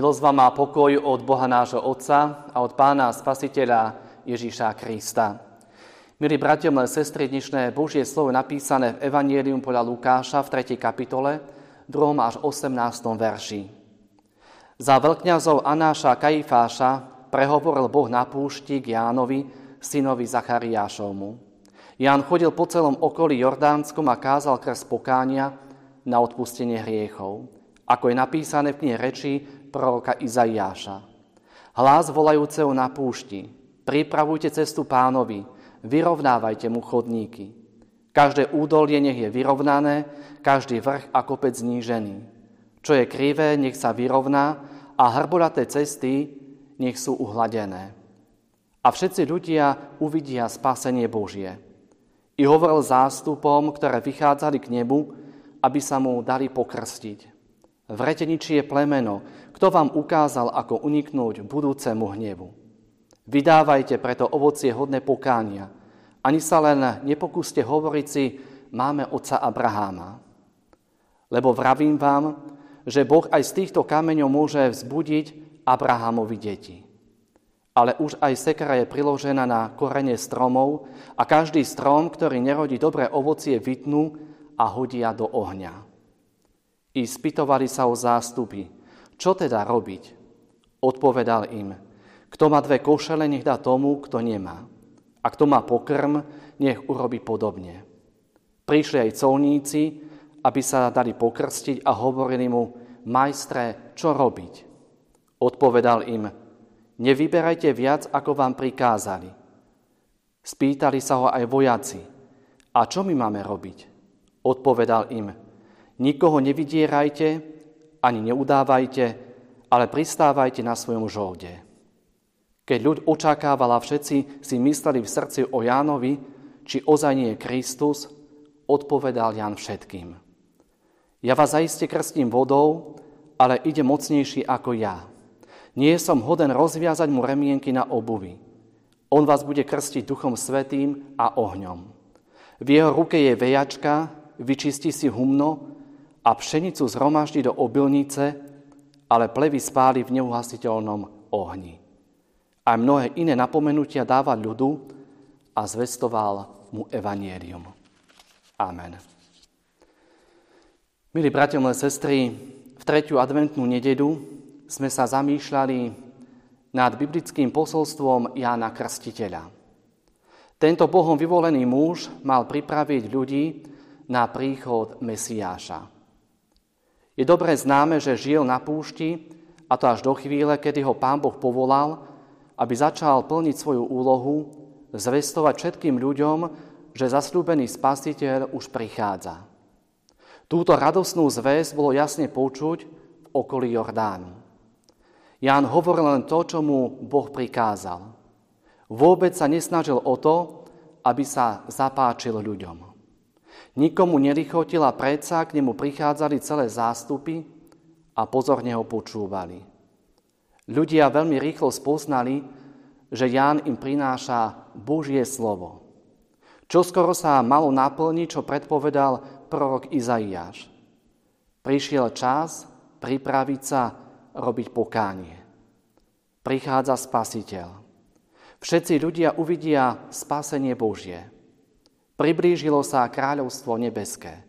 Milosť vám má pokoj od Boha nášho Otca a od Pána Spasiteľa Ježíša Krista. Milí bratia, milé sestry, dnešné Božie slovo napísané v Evangelium podľa Lukáša v 3. kapitole, 2. až 18. verši. Za veľkňazov Anáša Kajfáša prehovoril Boh na púšti k Jánovi, synovi Zachariášovmu. Ján chodil po celom okolí Jordánskom a kázal krst pokánia na odpustenie hriechov, ako je napísané v knihe reči proroka Izaiáša. Hlas volajúceho na púšti, pripravujte cestu pánovi, vyrovnávajte mu chodníky. Každé údolie nech je vyrovnané, každý vrch a kopec znížený. Čo je krivé, nech sa vyrovná a hrbolaté cesty nech sú uhladené. A všetci ľudia uvidia spasenie Božie. I hovoril zástupom, ktoré vychádzali k nebu, aby sa mu dali pokrstiť. Vreteniči je plemeno, kto vám ukázal, ako uniknúť budúcemu hnevu. Vydávajte preto ovocie hodné pokánia. Ani sa len nepokúste hovoriť si, máme otca Abraháma. Lebo vravím vám, že Boh aj z týchto kameňov môže vzbudiť Abrahámovi deti. Ale už aj sekra je priložená na korene stromov a každý strom, ktorý nerodí dobré ovocie, vytnú a hodia do ohňa. I spýtovali sa o zástupy, čo teda robiť? Odpovedal im, kto má dve košele, nech dá tomu, kto nemá. A kto má pokrm, nech urobi podobne. Prišli aj colníci, aby sa dali pokrstiť a hovorili mu, majstre, čo robiť? Odpovedal im, nevyberajte viac, ako vám prikázali. Spýtali sa ho aj vojaci, a čo my máme robiť? Odpovedal im, nikoho nevydierajte, ani neudávajte, ale pristávajte na svojom žolde. Keď ľud očakávala, všetci si mysleli v srdci o Jánovi, či ozaj nie je Kristus, odpovedal Ján všetkým. Ja vás zaiste krstím vodou, ale ide mocnejší ako ja. Nie som hoden rozviazať mu remienky na obuvi. On vás bude krstiť Duchom Svetým a ohňom. V jeho ruke je vejačka, vyčistí si humno a pšenicu zhromaždí do obilnice, ale plevy spáli v neuhasiteľnom ohni. Aj mnohé iné napomenutia dáva ľudu a zvestoval mu evanielium. Amen. Milí bratia, milé sestry, v tretiu adventnú nededu sme sa zamýšľali nad biblickým posolstvom Jána Krstiteľa. Tento Bohom vyvolený muž mal pripraviť ľudí na príchod Mesiáša. Je dobre známe, že žil na púšti a to až do chvíle, kedy ho pán Boh povolal, aby začal plniť svoju úlohu, zvestovať všetkým ľuďom, že zasľúbený spasiteľ už prichádza. Túto radosnú zväz bolo jasne počuť v okolí Jordánu. Ján hovoril len to, čo mu Boh prikázal. Vôbec sa nesnažil o to, aby sa zapáčil ľuďom. Nikomu nelichotila predsa, k nemu prichádzali celé zástupy a pozorne ho počúvali. Ľudia veľmi rýchlo spoznali, že Ján im prináša Božie slovo. Čo skoro sa malo naplniť, čo predpovedal prorok Izaiáš. Prišiel čas pripraviť sa robiť pokánie. Prichádza spasiteľ. Všetci ľudia uvidia spasenie Božie. Priblížilo sa kráľovstvo nebeské.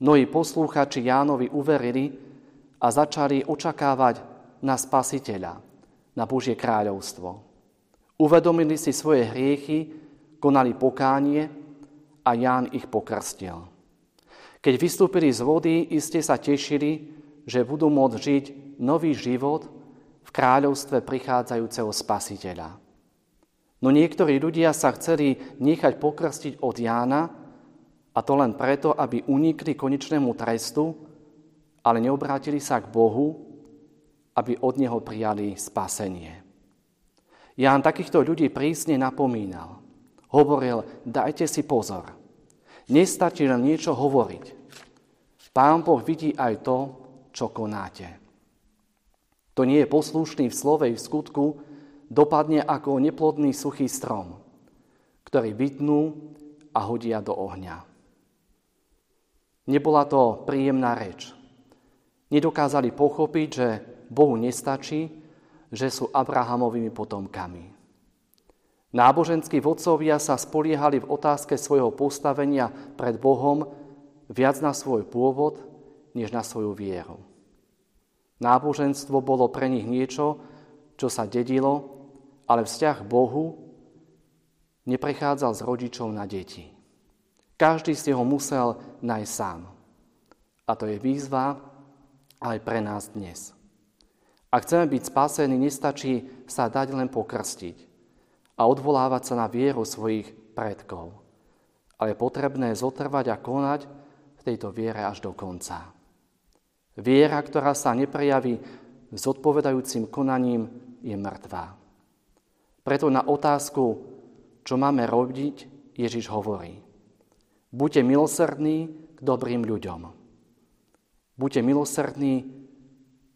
Mnohí poslúchači Jánovi uverili a začali očakávať na spasiteľa, na Božie kráľovstvo. Uvedomili si svoje hriechy, konali pokánie a Ján ich pokrstil. Keď vystúpili z vody, iste sa tešili, že budú môcť žiť nový život v kráľovstve prichádzajúceho spasiteľa. No niektorí ľudia sa chceli nechať pokrstiť od Jána, a to len preto, aby unikli konečnému trestu, ale neobrátili sa k Bohu, aby od Neho prijali spasenie. Ján takýchto ľudí prísne napomínal. Hovoril, dajte si pozor. Nestačí len niečo hovoriť. Pán Boh vidí aj to, čo konáte. To nie je poslušný v slove i v skutku, dopadne ako neplodný suchý strom, ktorý vytnú a hodia do ohňa. Nebola to príjemná reč. Nedokázali pochopiť, že Bohu nestačí, že sú Abrahamovými potomkami. Náboženskí vodcovia sa spoliehali v otázke svojho postavenia pred Bohom viac na svoj pôvod, než na svoju vieru. Náboženstvo bolo pre nich niečo, čo sa dedilo, ale vzťah k Bohu neprechádzal z rodičov na deti. Každý si ho musel nájsť sám. A to je výzva aj pre nás dnes. Ak chceme byť spasení, nestačí sa dať len pokrstiť a odvolávať sa na vieru svojich predkov. Ale je potrebné zotrvať a konať v tejto viere až do konca. Viera, ktorá sa neprejaví zodpovedajúcim konaním, je mŕtvá. Preto na otázku, čo máme robiť, Ježiš hovorí. Buďte milosrdní k dobrým ľuďom. Buďte milosrdní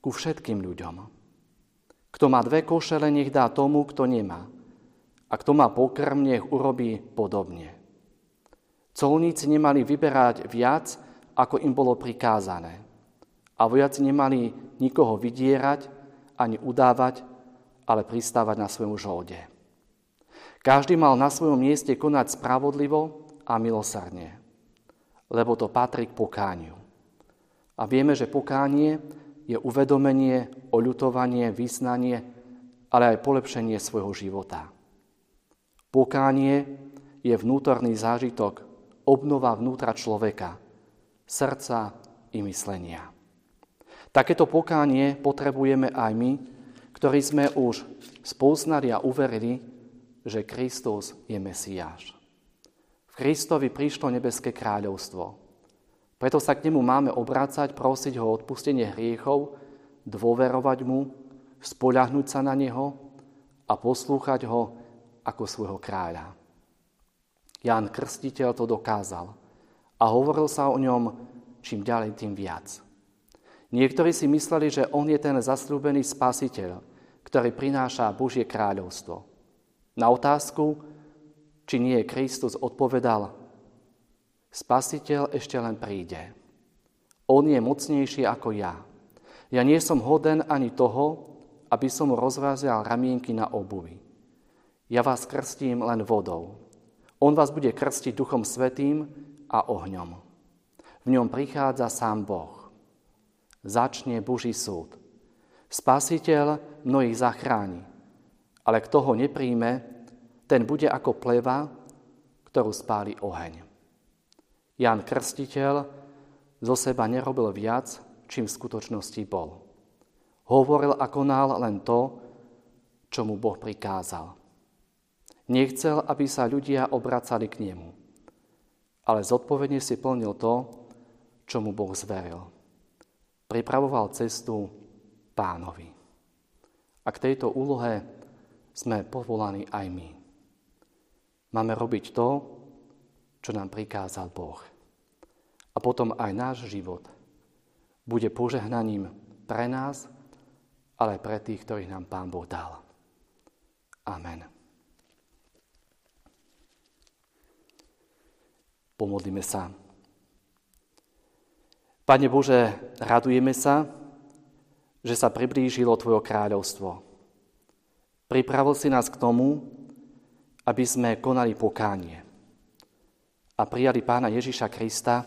ku všetkým ľuďom. Kto má dve košele, nech dá tomu, kto nemá. A kto má pokrm, nech urobí podobne. Colníci nemali vyberať viac, ako im bolo prikázané. A vojaci nemali nikoho vydierať ani udávať, ale pristávať na svojom žolde. Každý mal na svojom mieste konať spravodlivo a milosrdne, lebo to patrí k pokániu. A vieme, že pokánie je uvedomenie, oľutovanie, vyznanie, ale aj polepšenie svojho života. Pokánie je vnútorný zážitok, obnova vnútra človeka, srdca i myslenia. Takéto pokánie potrebujeme aj my, ktorí sme už spoznali a uverili, že Kristus je Mesiáš. V Kristovi prišlo nebeské kráľovstvo. Preto sa k nemu máme obrácať, prosiť ho o odpustenie hriechov, dôverovať mu, spoľahnúť sa na neho a poslúchať ho ako svojho kráľa. Ján Krstiteľ to dokázal a hovoril sa o ňom čím ďalej, tým viac. Niektorí si mysleli, že on je ten zasľúbený spasiteľ, ktorý prináša Božie kráľovstvo. Na otázku, či nie je Kristus, odpovedal, Spasiteľ ešte len príde. On je mocnejší ako ja. Ja nie som hoden ani toho, aby som rozvázal ramienky na obuvi. Ja vás krstím len vodou. On vás bude krstiť Duchom Svetým a ohňom. V ňom prichádza sám Boh. Začne Boží súd. Spasiteľ mnohých zachráni, ale kto ho nepríjme, ten bude ako pleva, ktorú spáli oheň. Jan Krstiteľ zo seba nerobil viac, čím v skutočnosti bol. Hovoril a konal len to, čo mu Boh prikázal. Nechcel, aby sa ľudia obracali k nemu, ale zodpovedne si plnil to, čo mu Boh zveril. Pripravoval cestu pánovi. A k tejto úlohe sme povolaní aj my. Máme robiť to, čo nám prikázal Boh. A potom aj náš život bude požehnaním pre nás, ale pre tých, ktorých nám Pán Boh dal. Amen. Pomodlíme sa. Pane Bože, radujeme sa, že sa priblížilo Tvoje kráľovstvo. Pripravil si nás k tomu, aby sme konali pokánie a prijali pána Ježiša Krista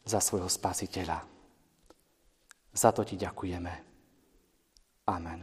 za svojho spasiteľa. Za to ti ďakujeme. Amen.